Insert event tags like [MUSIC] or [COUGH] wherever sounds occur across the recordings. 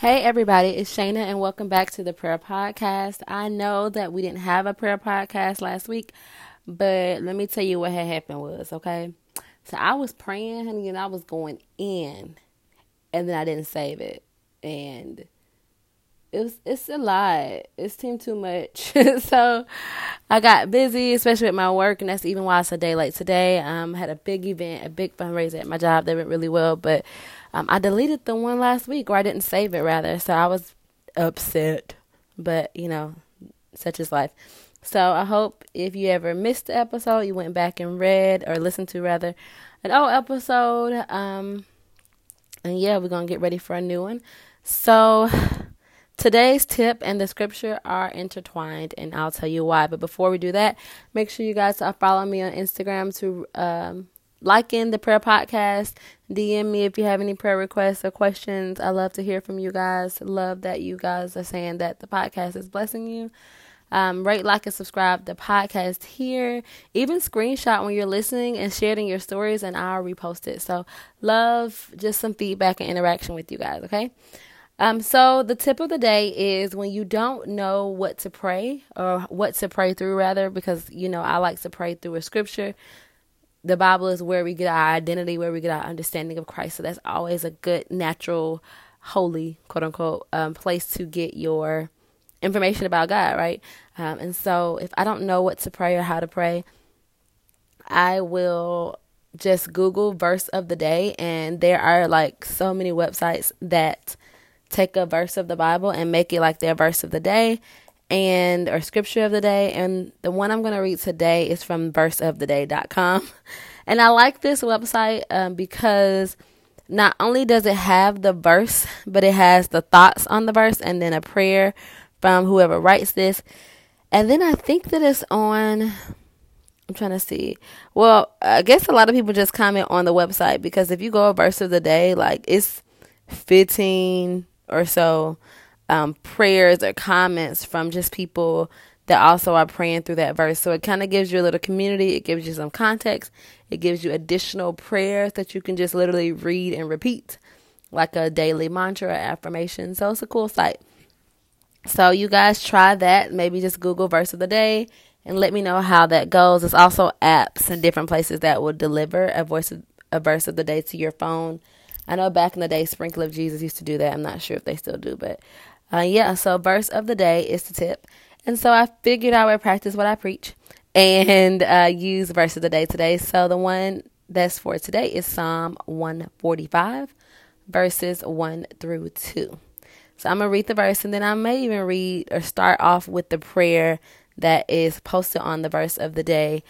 Hey, everybody, it's Shayna, and welcome back to the prayer podcast. I know that we didn't have a prayer podcast last week, but let me tell you what had happened was, okay? So I was praying, honey, and I was going in, and then I didn't save it. And it was it's a lot. It seemed too much. [LAUGHS] so I got busy, especially with my work, and that's even why it's a day late today. Um, I had a big event, a big fundraiser at my job that went really well, but um, I deleted the one last week, or I didn't save it rather. So I was upset, but you know, such is life. So I hope if you ever missed the episode, you went back and read or listened to rather an old episode. Um, and yeah, we're gonna get ready for a new one. So today's tip and the scripture are intertwined, and I'll tell you why. But before we do that, make sure you guys follow me on Instagram to um, like in the prayer podcast. DM me if you have any prayer requests or questions. I love to hear from you guys. Love that you guys are saying that the podcast is blessing you. Um, rate, like, and subscribe the podcast here. Even screenshot when you're listening and sharing your stories, and I'll repost it. So, love just some feedback and interaction with you guys, okay? Um, so, the tip of the day is when you don't know what to pray or what to pray through, rather, because you know, I like to pray through a scripture the Bible is where we get our identity, where we get our understanding of Christ. So that's always a good, natural, holy, quote unquote, um, place to get your information about God, right? Um, and so if I don't know what to pray or how to pray, I will just Google verse of the day, and there are like so many websites that take a verse of the Bible and make it like their verse of the day and or scripture of the day and the one i'm going to read today is from verseoftheday.com [LAUGHS] and i like this website um, because not only does it have the verse but it has the thoughts on the verse and then a prayer from whoever writes this. And then i think that it's on i'm trying to see. Well i guess a lot of people just comment on the website because if you go a verse of the day like it's 15 or so um, prayers or comments from just people that also are praying through that verse. So it kind of gives you a little community, it gives you some context, it gives you additional prayers that you can just literally read and repeat, like a daily mantra or affirmation. So it's a cool site. So you guys try that. Maybe just Google verse of the day and let me know how that goes. There's also apps and different places that will deliver a voice of, a verse of the day to your phone. I know back in the day, Sprinkle of Jesus used to do that. I'm not sure if they still do, but uh, yeah, so verse of the day is the tip. And so I figured I would practice what I preach and uh, use verse of the day today. So the one that's for today is Psalm 145, verses 1 through 2. So I'm going to read the verse and then I may even read or start off with the prayer that is posted on the verse of the day.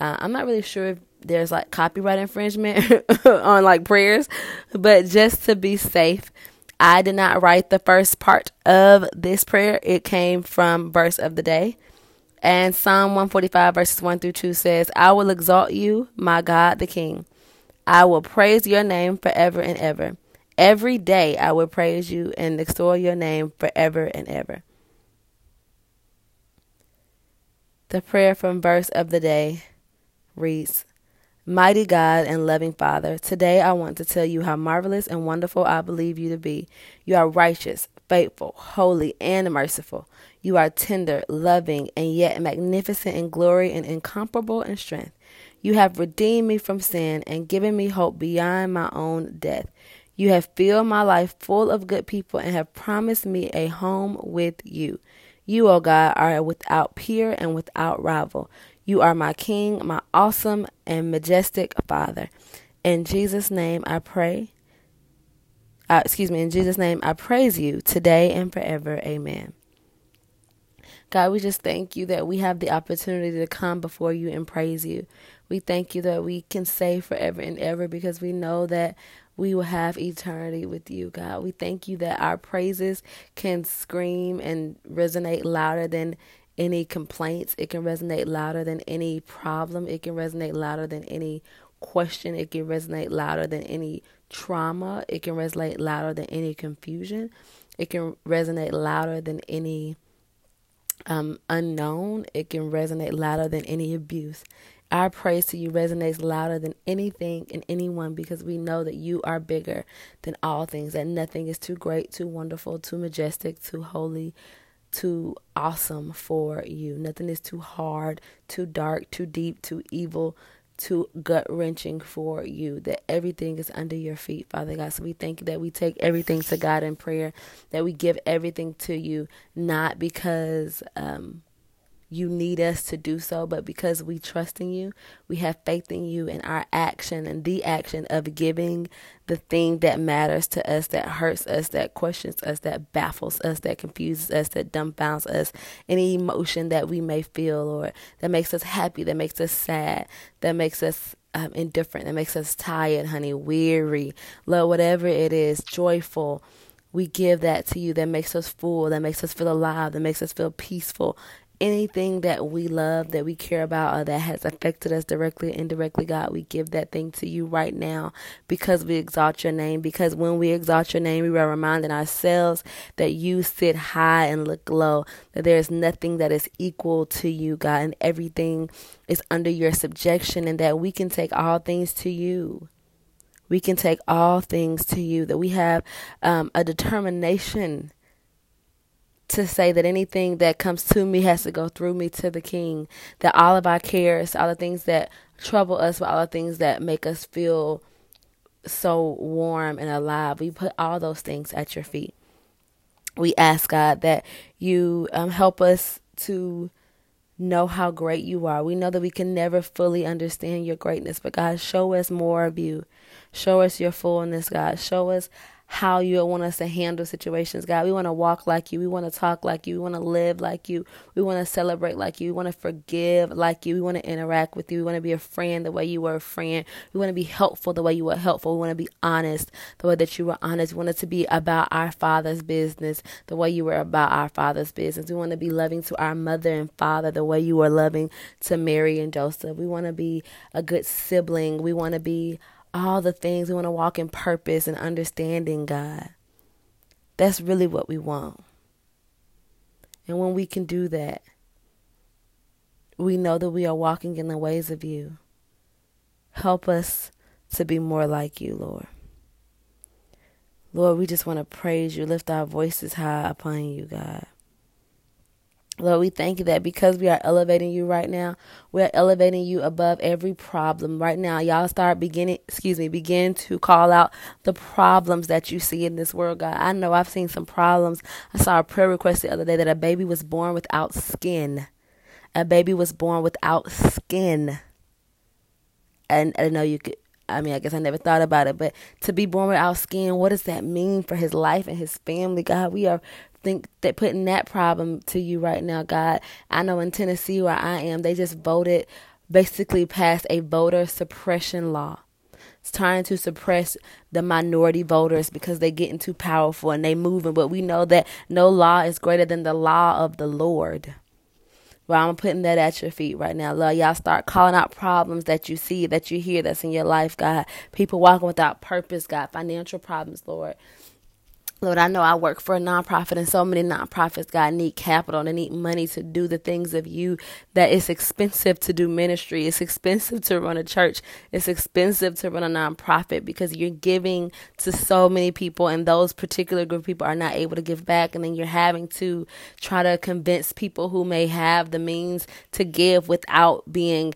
Uh, I'm not really sure if there's like copyright infringement [LAUGHS] on like prayers, but just to be safe, I did not write the first part of this prayer. It came from verse of the day. And Psalm 145 verses 1 through 2 says, I will exalt you, my God the King. I will praise your name forever and ever. Every day I will praise you and extol your name forever and ever. The prayer from verse of the day reads, Mighty God and loving Father, today I want to tell you how marvelous and wonderful I believe you to be. You are righteous, faithful, holy, and merciful. You are tender, loving, and yet magnificent in glory and incomparable in strength. You have redeemed me from sin and given me hope beyond my own death. You have filled my life full of good people and have promised me a home with you. You, O oh God, are without peer and without rival. You are my King, my awesome and majestic Father. In Jesus' name I pray. Uh, excuse me, in Jesus' name I praise you today and forever. Amen. God, we just thank you that we have the opportunity to come before you and praise you. We thank you that we can say forever and ever because we know that we will have eternity with you, God. We thank you that our praises can scream and resonate louder than any complaints. It can resonate louder than any problem. It can resonate louder than any question. It can resonate louder than any trauma. It can resonate louder than any confusion. It can resonate louder than any um, unknown. It can resonate louder than any abuse. Our praise to you resonates louder than anything and anyone because we know that you are bigger than all things, that nothing is too great, too wonderful, too majestic, too holy, too awesome for you. Nothing is too hard, too dark, too deep, too evil, too gut wrenching for you. That everything is under your feet, Father God. So we thank you that we take everything to God in prayer, that we give everything to you, not because um, you need us to do so, but because we trust in you, we have faith in you and our action and the action of giving the thing that matters to us, that hurts us, that questions us, that baffles us, that confuses us, that dumbfounds us, any emotion that we may feel or that makes us happy, that makes us sad, that makes us um, indifferent, that makes us tired, honey, weary, love, whatever it is, joyful we give that to you. That makes us full, that makes us feel alive, that makes us feel peaceful, anything that we love, that we care about, or that has affected us directly or indirectly, God, we give that thing to you right now because we exalt your name. Because when we exalt your name, we are reminding ourselves that you sit high and look low, that there is nothing that is equal to you, God, and everything is under your subjection, and that we can take all things to you. We can take all things to you, that we have um, a determination to say that anything that comes to me has to go through me to the King. That all of our cares, all the things that trouble us, all the things that make us feel so warm and alive, we put all those things at your feet. We ask God that you um, help us to know how great you are. We know that we can never fully understand your greatness, but God, show us more of you. Show us your fullness, God. Show us how you want us to handle situations, God. We want to walk like you. We want to talk like you. We want to live like you. We want to celebrate like you. We want to forgive like you. We want to interact with you. We want to be a friend the way you were a friend. We want to be helpful the way you were helpful. We want to be honest the way that you were honest. We want it to be about our Father's business the way you were about our Father's business. We want to be loving to our mother and father the way you were loving to Mary and Joseph. We want to be a good sibling. We want to be all the things. We want to walk in purpose and understanding God. That's really what we want. And when we can do that, we know that we are walking in the ways of you. Help us to be more like you, Lord. Lord, we just want to praise you, lift our voices high upon you, God. Lord, we thank you that because we are elevating you right now, we are elevating you above every problem right now. Y'all start beginning, excuse me, begin to call out the problems that you see in this world, God. I know I've seen some problems. I saw a prayer request the other day that a baby was born without skin. A baby was born without skin. And I know you could I mean, I guess I never thought about it, but to be born without skin, what does that mean for his life and his family? God, we are think that putting that problem to you right now, God. I know in Tennessee where I am, they just voted basically passed a voter suppression law. It's trying to suppress the minority voters because they're getting too powerful and they moving. But we know that no law is greater than the law of the Lord. Well, I'm putting that at your feet right now, Lord. Y'all start calling out problems that you see, that you hear, that's in your life, God. People walking without purpose, God. Financial problems, Lord. Lord, I know I work for a nonprofit, and so many nonprofits, God, need capital. They need money to do the things of you that it's expensive to do ministry. It's expensive to run a church. It's expensive to run a nonprofit because you're giving to so many people, and those particular group of people are not able to give back. And then you're having to try to convince people who may have the means to give without being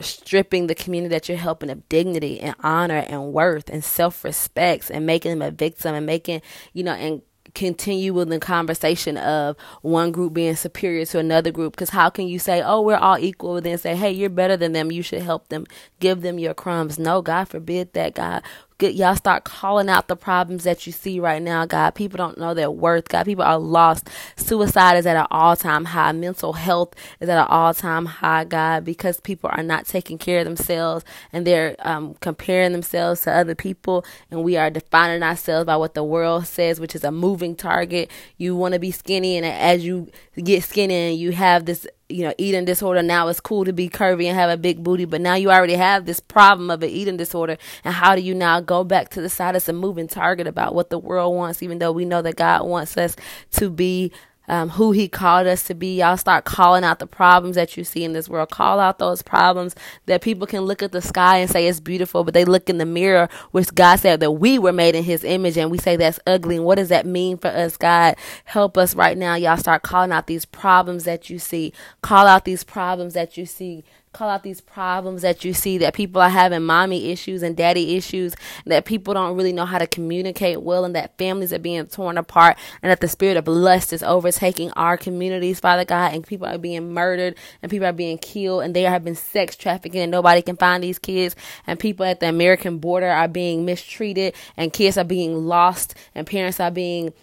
stripping the community that you're helping of dignity and honor and worth and self respect and making them a victim and making, you know, and continue with the conversation of one group being superior to another group. Because how can you say oh we're all equal then say hey you're better than them. You should help them. Give them your crumbs. No god forbid that. God Get, y'all start calling out the problems that you see right now, God. People don't know their worth, God. People are lost. Suicide is at an all time high. Mental health is at an all time high, God, because people are not taking care of themselves and they're um, comparing themselves to other people. And we are defining ourselves by what the world says, which is a moving target. You want to be skinny, and as you get skinny and you have this you know, eating disorder. Now it's cool to be curvy and have a big booty, but now you already have this problem of an eating disorder. And how do you now go back to the side as a moving target about what the world wants, even though we know that God wants us to be um, who He called us to be. Y'all start calling out the problems that you see in this world. Call out those problems that people can look at the sky and say it's beautiful, but they look in the mirror, which God said that we were made in His image, and we say that's ugly. And what does that mean for us, God? Help us right now. Y'all start calling out these problems that you see. Call out these problems that you see call out these problems that you see that people are having mommy issues and daddy issues that people don't really know how to communicate well and that families are being torn apart and that the spirit of lust is overtaking our communities father god and people are being murdered and people are being killed and there have been sex trafficking and nobody can find these kids and people at the american border are being mistreated and kids are being lost and parents are being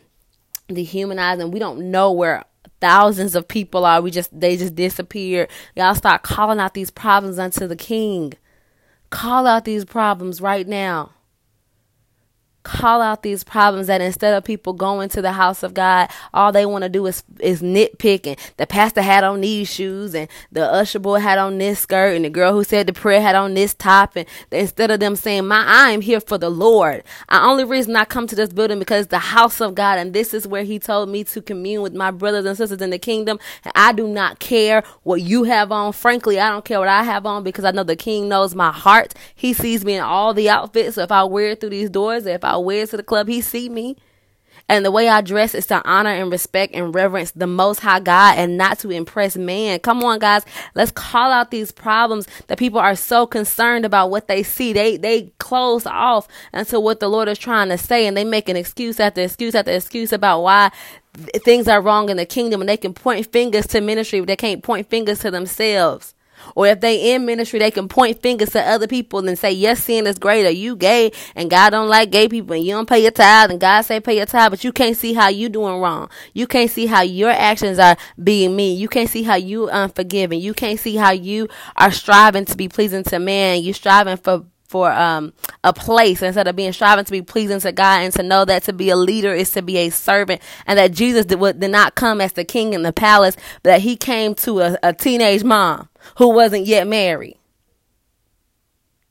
dehumanized and we don't know where thousands of people are. We just they just disappeared. Y'all start calling out these problems unto the King. Call out these problems right now call out these problems that instead of people going to the house of God, all they want to do is is nitpick and the pastor had on these shoes and the usher boy had on this skirt and the girl who said the prayer had on this top and instead of them saying, My I am here for the Lord. The only reason I come to this building because the house of God and this is where he told me to commune with my brothers and sisters in the kingdom. And I do not care what you have on. Frankly, I don't care what I have on because I know the king knows my heart. He sees me in all the outfits. So if I wear it through these doors, if I wear it to the club, he see me. And the way I dress is to honor and respect and reverence the most high God and not to impress man. Come on, guys. Let's call out these problems that people are so concerned about what they see. They they close off until what the Lord is trying to say and they make an excuse after excuse after excuse about why things are wrong in the kingdom and they can point fingers to ministry, but they can't point fingers to themselves. Or if they in ministry, they can point fingers to other people and say, yes, sin is greater. You gay and God don't like gay people and you don't pay your tithe and God say pay your tithe, but you can't see how you doing wrong. You can't see how your actions are being mean. You can't see how you unforgiving. You can't see how you are striving to be pleasing to man. You striving for for um, a place instead of being striving to be pleasing to God and to know that to be a leader is to be a servant and that Jesus did, did not come as the king in the palace, but that he came to a, a teenage mom who wasn't yet married.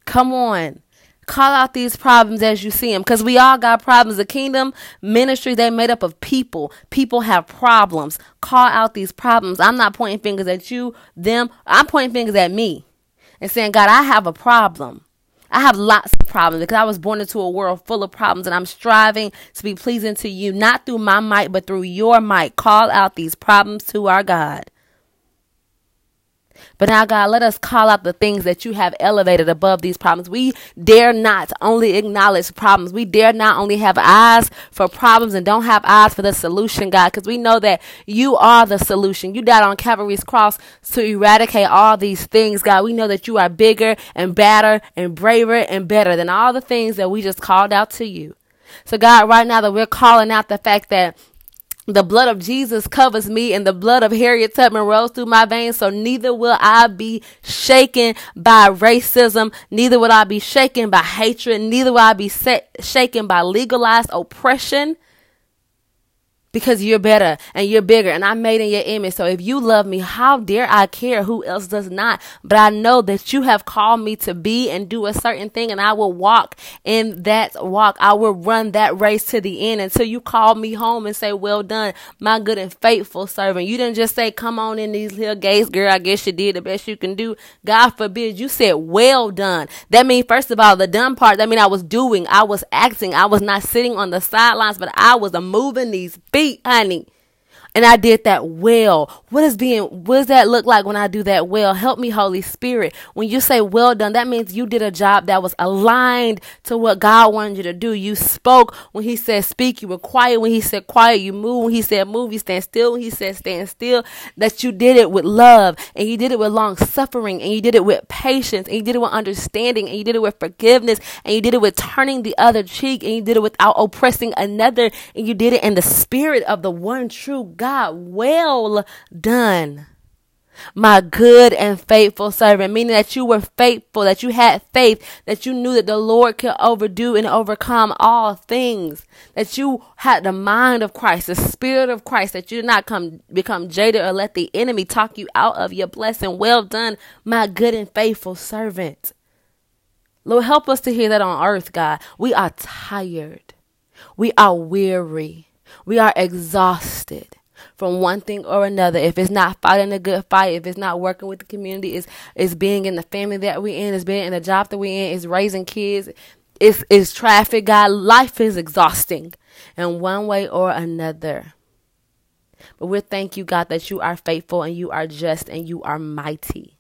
Come on. Call out these problems as you see them because we all got problems. The kingdom ministry, they made up of people. People have problems. Call out these problems. I'm not pointing fingers at you, them. I'm pointing fingers at me and saying, God, I have a problem. I have lots of problems because I was born into a world full of problems and I'm striving to be pleasing to you, not through my might, but through your might. Call out these problems to our God. But now, God, let us call out the things that you have elevated above these problems. We dare not only acknowledge problems. We dare not only have eyes for problems and don't have eyes for the solution, God, because we know that you are the solution. You died on Calvary's cross to eradicate all these things, God. We know that you are bigger and badder and braver and better than all the things that we just called out to you. So, God, right now that we're calling out the fact that the blood of Jesus covers me and the blood of Harriet Tubman rolls through my veins. So neither will I be shaken by racism. Neither will I be shaken by hatred. Neither will I be set, shaken by legalized oppression because you're better and you're bigger and I'm made in your image. So if you love me, how dare I care who else does not? But I know that you have called me to be and do a certain thing and I will walk in that walk. I will run that race to the end until you call me home and say, well done, my good and faithful servant. You didn't just say, come on in these little gates, girl. I guess you did the best you can do. God forbid you said, well done. That means, first of all, the done part, that means I was doing, I was acting, I was not sitting on the sidelines, but I was moving these honey. And I did that well. What is being, what does that look like when I do that well? Help me, Holy Spirit. When you say well done, that means you did a job that was aligned to what God wanted you to do. You spoke when He said speak. You were quiet when He said quiet. You move when He said move. You stand still when He said stand still. That you did it with love and you did it with long suffering and you did it with patience and you did it with understanding and you did it with forgiveness and you did it with turning the other cheek and you did it without oppressing another and you did it in the spirit of the one true God, well done. My good and faithful servant, meaning that you were faithful, that you had faith, that you knew that the Lord could overdo and overcome all things, that you had the mind of Christ, the spirit of Christ, that you did not come become jaded or let the enemy talk you out of your blessing. Well done, my good and faithful servant. Lord, help us to hear that on earth, God. We are tired. We are weary. We are exhausted from one thing or another. If it's not fighting a good fight, if it's not working with the community, it's, it's being in the family that we're in, it's being in the job that we're in, it's raising kids, it's, it's traffic, God. Life is exhausting in one way or another. But we thank you, God, that you are faithful and you are just and you are mighty.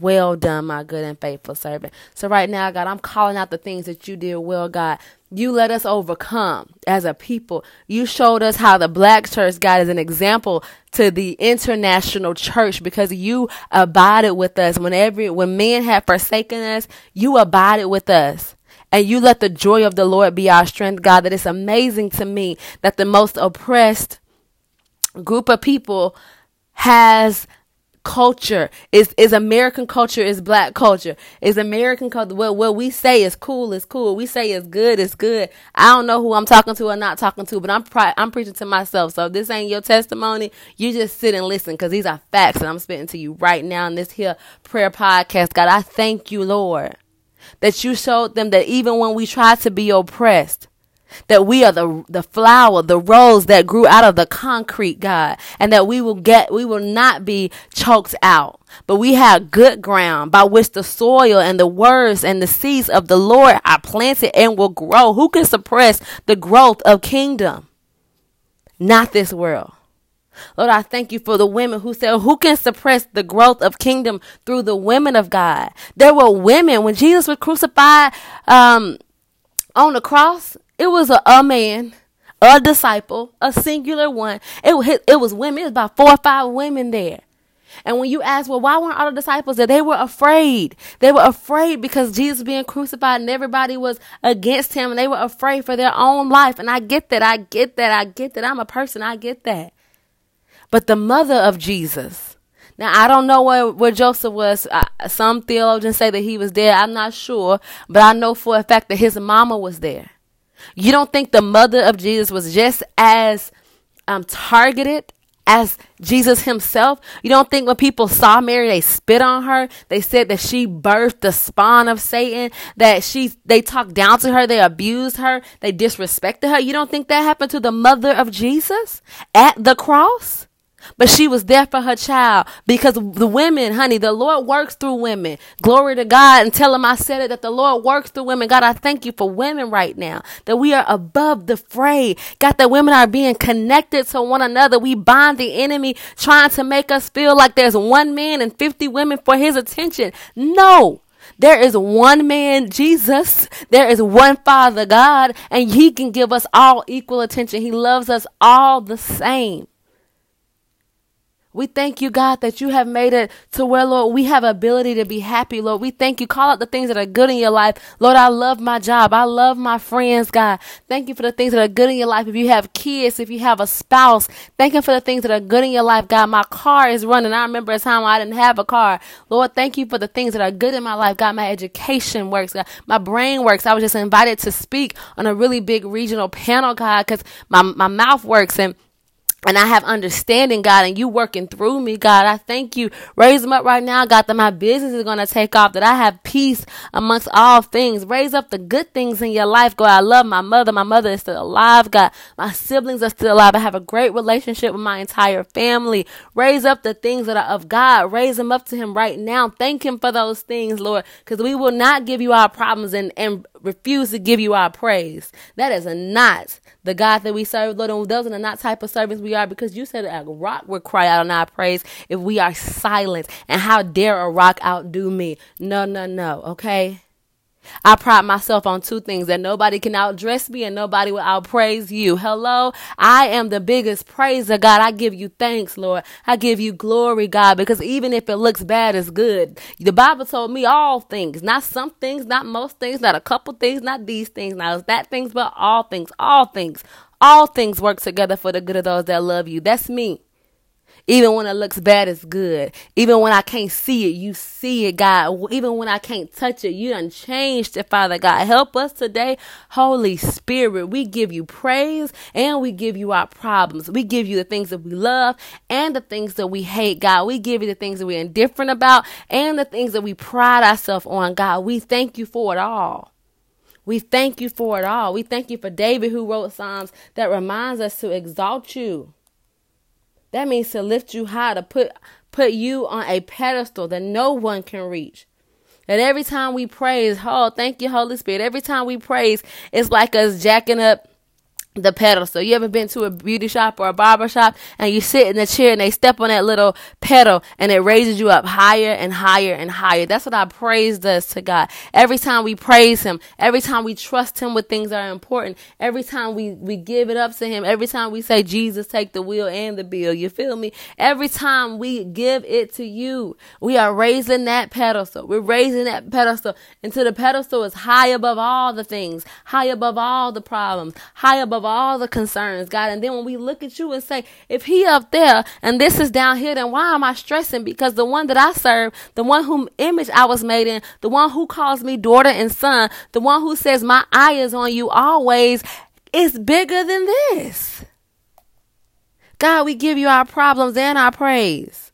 Well done, my good and faithful servant. So, right now, God, I'm calling out the things that you did well, God. You let us overcome as a people. You showed us how the black church, God, is an example to the international church because you abided with us. When every, when men had forsaken us, you abided with us. And you let the joy of the Lord be our strength, God. That it's amazing to me that the most oppressed group of people has culture is is American culture is black culture. Is American culture what what we say is cool is cool. We say is good is good. I don't know who I'm talking to or not talking to but I'm I'm preaching to myself. So this ain't your testimony you just sit and listen because these are facts that I'm spitting to you right now in this here prayer podcast. God I thank you Lord that you showed them that even when we try to be oppressed that we are the the flower, the rose that grew out of the concrete, God, and that we will get we will not be choked out. But we have good ground by which the soil and the words and the seeds of the Lord are planted and will grow. Who can suppress the growth of kingdom? Not this world. Lord, I thank you for the women who said, Who can suppress the growth of kingdom through the women of God? There were women when Jesus was crucified um, on the cross. It was a, a man, a disciple, a singular one. It, it was women. It was about four or five women there. And when you ask, well, why weren't all the disciples there? They were afraid. They were afraid because Jesus being crucified and everybody was against him and they were afraid for their own life. And I get that. I get that. I get that. I'm a person. I get that. But the mother of Jesus, now I don't know where, where Joseph was. some theologians say that he was there. I'm not sure, but I know for a fact that his mama was there. You don't think the mother of Jesus was just as um, targeted as Jesus himself? You don't think when people saw Mary, they spit on her? They said that she birthed the spawn of Satan, that she, they talked down to her, they abused her, they disrespected her. You don't think that happened to the mother of Jesus at the cross? But she was there for her child because the women, honey, the Lord works through women. Glory to God and tell them I said it that the Lord works through women. God, I thank you for women right now that we are above the fray. God, that women are being connected to one another. We bind the enemy trying to make us feel like there's one man and 50 women for his attention. No. There is one man, Jesus. There is one Father, God, and He can give us all equal attention. He loves us all the same. We thank you, God, that you have made it to where, Lord, we have ability to be happy, Lord. We thank you. Call out the things that are good in your life. Lord, I love my job. I love my friends, God. Thank you for the things that are good in your life. If you have kids, if you have a spouse, thank you for the things that are good in your life, God. My car is running. I remember a time I didn't have a car. Lord, thank you for the things that are good in my life, God. My education works, God. My brain works. I was just invited to speak on a really big regional panel, God, because my, my mouth works and and I have understanding, God, and you working through me, God. I thank you. Raise them up right now, God, that my business is going to take off, that I have peace amongst all things. Raise up the good things in your life, God. I love my mother. My mother is still alive, God. My siblings are still alive. I have a great relationship with my entire family. Raise up the things that are of God. Raise them up to Him right now. Thank Him for those things, Lord, because we will not give you our problems and, and refuse to give you our praise. That is a not the God that we serve, Lord. And those are not type of servants we are because you said a rock would cry out on our praise if we are silent. And how dare a rock outdo me? No, no, no. Okay. I pride myself on two things that nobody can outdress me and nobody will outpraise you. Hello. I am the biggest praiser, God. I give you thanks, Lord. I give you glory, God, because even if it looks bad, it's good. The Bible told me all things, not some things, not most things, not a couple things, not these things, not that things, but all things, all things, all things work together for the good of those that love you. That's me. Even when it looks bad, it's good. Even when I can't see it, you see it, God. Even when I can't touch it, you done changed it, Father God. Help us today, Holy Spirit. We give you praise and we give you our problems. We give you the things that we love and the things that we hate, God. We give you the things that we're indifferent about and the things that we pride ourselves on, God. We thank you for it all. We thank you for it all. We thank you for David who wrote Psalms that reminds us to exalt you. That means to lift you high, to put put you on a pedestal that no one can reach. That every time we praise, oh, thank you, Holy Spirit. Every time we praise, it's like us jacking up the pedestal. So you ever been to a beauty shop or a barber shop and you sit in the chair and they step on that little pedal and it raises you up higher and higher and higher. That's what our praise does to God. Every time we praise Him, every time we trust Him with things that are important, every time we, we give it up to Him, every time we say, Jesus, take the wheel and the bill. You feel me? Every time we give it to you, we are raising that pedestal. We're raising that pedestal until the pedestal is high above all the things, high above all the problems, high above of all the concerns, God. And then when we look at you and say, if he up there and this is down here, then why am I stressing? Because the one that I serve, the one whom image I was made in, the one who calls me daughter and son, the one who says my eye is on you always is bigger than this. God, we give you our problems and our praise.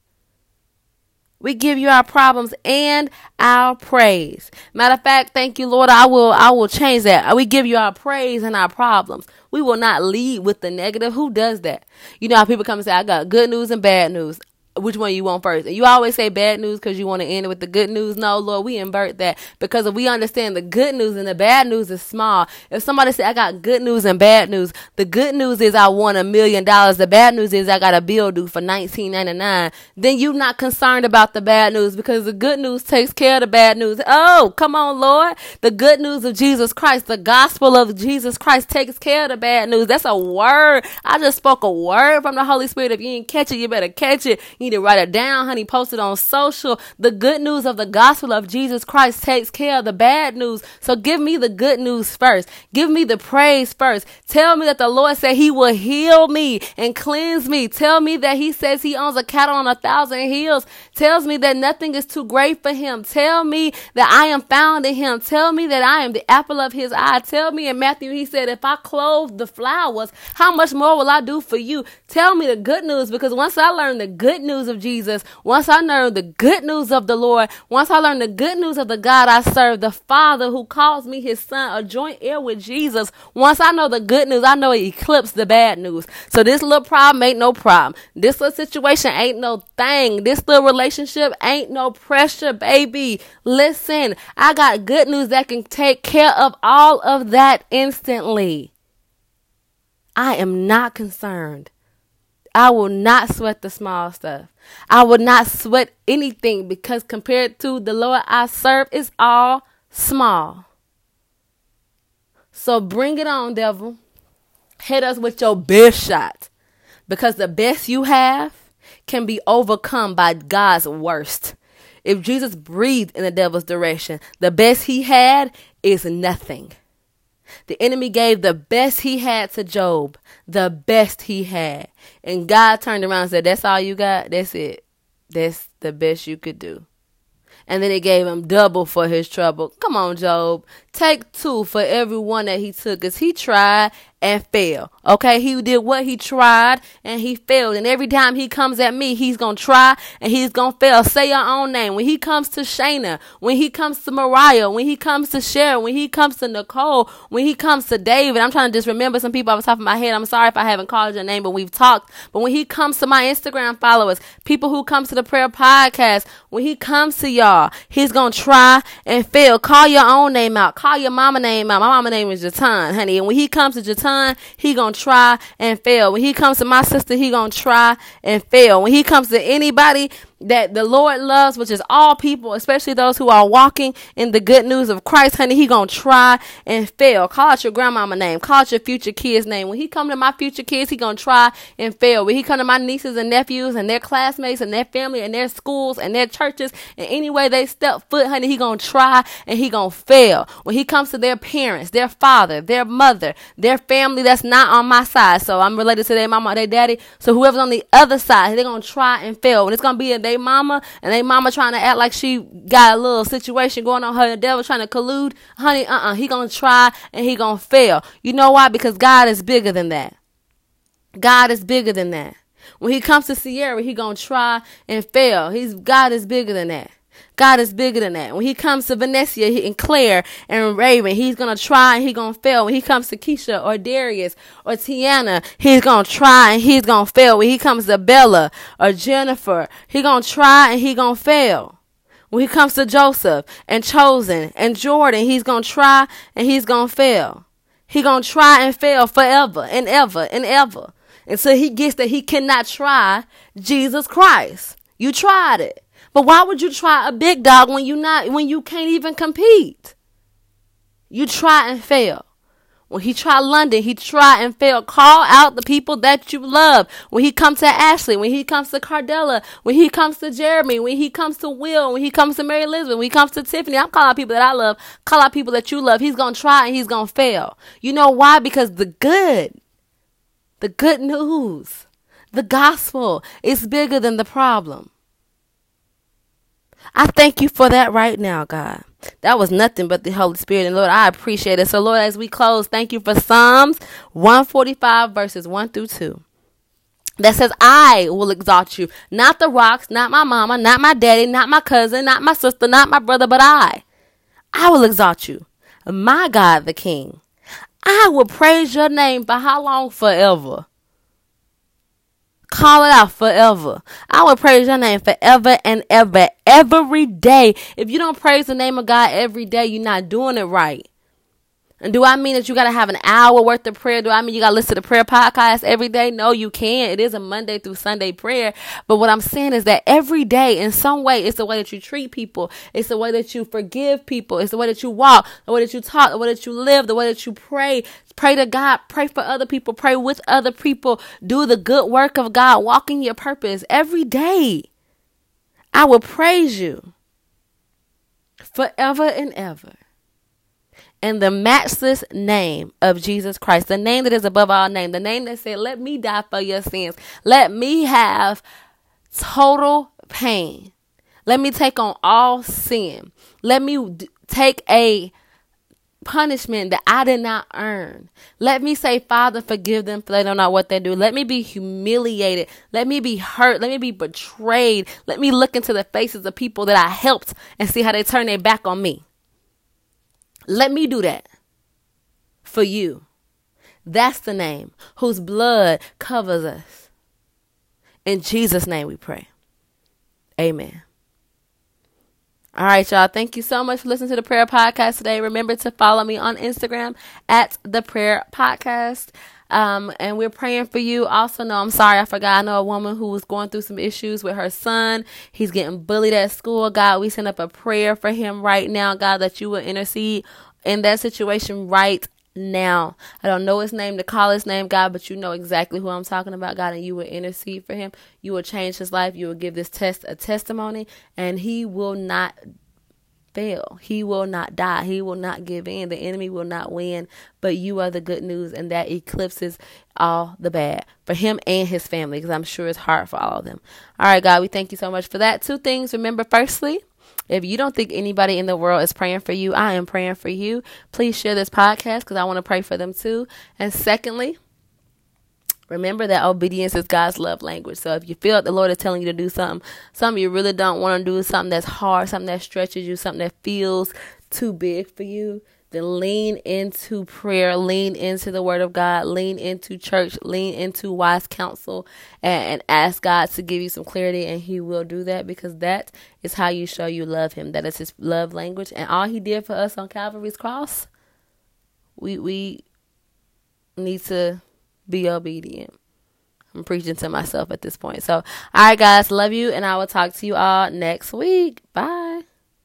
We give you our problems and our praise. Matter of fact, thank you, Lord. I will, I will change that. We give you our praise and our problems. We will not lead with the negative. Who does that? You know how people come and say, I got good news and bad news which one you want first. And you always say bad news because you want to end it with the good news. No, Lord, we invert that because if we understand the good news and the bad news is small. If somebody say I got good news and bad news, the good news is I won a million dollars. The bad news is I got a bill due for nineteen ninety nine. Then you're not concerned about the bad news because the good news takes care of the bad news. Oh, come on, Lord. The good news of Jesus Christ, the gospel of Jesus Christ takes care of the bad news. That's a word. I just spoke a word from the Holy Spirit. If you didn't catch it, you better catch it. You need to write it down, honey. Post it on social. The good news of the gospel of Jesus Christ takes care of the bad news. So give me the good news first. Give me the praise first. Tell me that the Lord said he will heal me and cleanse me. Tell me that he says he owns a cattle on a thousand hills. Tells me that nothing is too great for him. Tell me that I am found in him. Tell me that I am the apple of his eye. Tell me in Matthew, he said, if I clothe the flowers, how much more will I do for you? Tell me the good news because once I learn the good news of Jesus, once I learned the good news of the Lord, once I learned the good news of the God I serve, the Father who calls me his son, a joint heir with Jesus, once I know the good news, I know it eclipses the bad news. So this little problem ain't no problem. This little situation ain't no thing. This little relationship ain't no pressure, baby. Listen, I got good news that can take care of all of that instantly. I am not concerned. I will not sweat the small stuff. I will not sweat anything because compared to the Lord I serve, it's all small. So bring it on, devil. Hit us with your best shot because the best you have can be overcome by God's worst. If Jesus breathed in the devil's direction, the best he had is nothing. The enemy gave the best he had to Job, the best he had. And God turned around and said, That's all you got? That's it. That's the best you could do. And then it gave him double for his trouble. Come on, Job. Take two for every one that he took. Because he tried and fail. Okay, he did what he tried and he failed. And every time he comes at me, he's gonna try and he's gonna fail. Say your own name. When he comes to Shayna, when he comes to Mariah, when he comes to Sharon, when he comes to Nicole, when he comes to David, I'm trying to just remember some people off the top of my head. I'm sorry if I haven't called your name, but we've talked. But when he comes to my Instagram followers, people who come to the prayer podcast, when he comes to y'all, he's gonna try and fail. Call your own name out. Call your mama name out. My mama name is Jatan, honey. And when he comes to Jatan, he gonna try and fail. When he comes to my sister, he gonna try and fail. When he comes to anybody that the Lord loves, which is all people, especially those who are walking in the good news of Christ, honey, he gonna try and fail. Call out your grandmama name. Call out your future kids name. When he come to my future kids, he gonna try and fail. When he come to my nieces and nephews and their classmates and their family and their schools and their churches and any way they step foot, honey, he gonna try and he gonna fail. When he comes to their parents, their father, their mother, their family that's not on my side. So I'm related to their mama, their daddy. So whoever's on the other side, they're gonna try and fail. And it's gonna be a they mama and they mama trying to act like she got a little situation going on. Her the devil trying to collude. Honey uh-uh he gonna try and he gonna fail. You know why? Because god is bigger than that. God is bigger than that. When he comes to sierra he gonna try and fail. He's god is bigger than that God is bigger than that. When he comes to Vanessa and Claire and Raven, he's to try and he's to fail. When he comes to Keisha or Darius or Tiana, he's to try and he's to fail. When he comes to Bella or Jennifer, he's to try and he's to fail. When he comes to Joseph and Chosen and Jordan, he's to try and he's to fail. He to try and fail forever and ever and ever until he gets that he cannot try Jesus Christ. You tried it. But why would you try a big dog when you not when you can't even compete? You try and fail. When he tried London, he tried and failed. Call out the people that you love. When he comes to Ashley, when he comes to Cardella, when he comes to Jeremy, when he comes to Will, when he comes to Mary Elizabeth, when he comes to Tiffany, I'm calling out people that I love. Call out people that you love. He's gonna try and he's gonna fail. You know why? Because the good, the good news, the gospel is bigger than the problem. I thank you for that right now, God. That was nothing but the Holy Spirit. And Lord, I appreciate it. So, Lord, as we close, thank you for Psalms 145, verses 1 through 2. That says, I will exalt you. Not the rocks, not my mama, not my daddy, not my cousin, not my sister, not my brother, but I. I will exalt you. My God, the King. I will praise your name for how long? Forever. Call it out forever. I will praise your name forever and ever, every day. If you don't praise the name of God every day, you're not doing it right. And do I mean that you got to have an hour worth of prayer? Do I mean you got to listen to prayer podcast every day? No, you can't. It is a Monday through Sunday prayer. But what I'm saying is that every day, in some way, it's the way that you treat people. It's the way that you forgive people. It's the way that you walk, the way that you talk, the way that you live, the way that you pray. Pray to God. Pray for other people. Pray with other people. Do the good work of God. Walk in your purpose every day. I will praise you forever and ever in the matchless name of Jesus Christ, the name that is above all name, the name that said, Let me die for your sins. Let me have total pain. Let me take on all sin. Let me d- take a punishment that I did not earn. Let me say, Father, forgive them for they don't know what they do. Let me be humiliated. Let me be hurt. Let me be betrayed. Let me look into the faces of people that I helped and see how they turn their back on me. Let me do that for you. That's the name whose blood covers us. In Jesus' name we pray. Amen. All right, y'all. Thank you so much for listening to the prayer podcast today. Remember to follow me on Instagram at the prayer podcast. Um, and we're praying for you. Also, no, I'm sorry, I forgot. I know a woman who was going through some issues with her son. He's getting bullied at school. God, we send up a prayer for him right now, God, that you will intercede in that situation right now. I don't know his name to call his name, God, but you know exactly who I'm talking about, God, and you will intercede for him. You will change his life. You will give this test a testimony, and he will not fail. He will not die. He will not give in. The enemy will not win. But you are the good news, and that eclipses all the bad for him and his family, because I'm sure it's hard for all of them. All right, God, we thank you so much for that. Two things. Remember, firstly, if you don't think anybody in the world is praying for you, I am praying for you. Please share this podcast because I want to pray for them too. And secondly, Remember that obedience is God's love language. So if you feel like the Lord is telling you to do something, something you really don't want to do, something that's hard, something that stretches you, something that feels too big for you, then lean into prayer, lean into the word of God, lean into church, lean into wise counsel, and, and, ask God to give you some clarity, and He will do that because that is how you show you love Him. That is His love language, and all He did for us on Calvary's cross, we we need to be obedient. I'm preaching to myself at this point. So, all right, guys, love you, and I will talk to you all next week. Bye.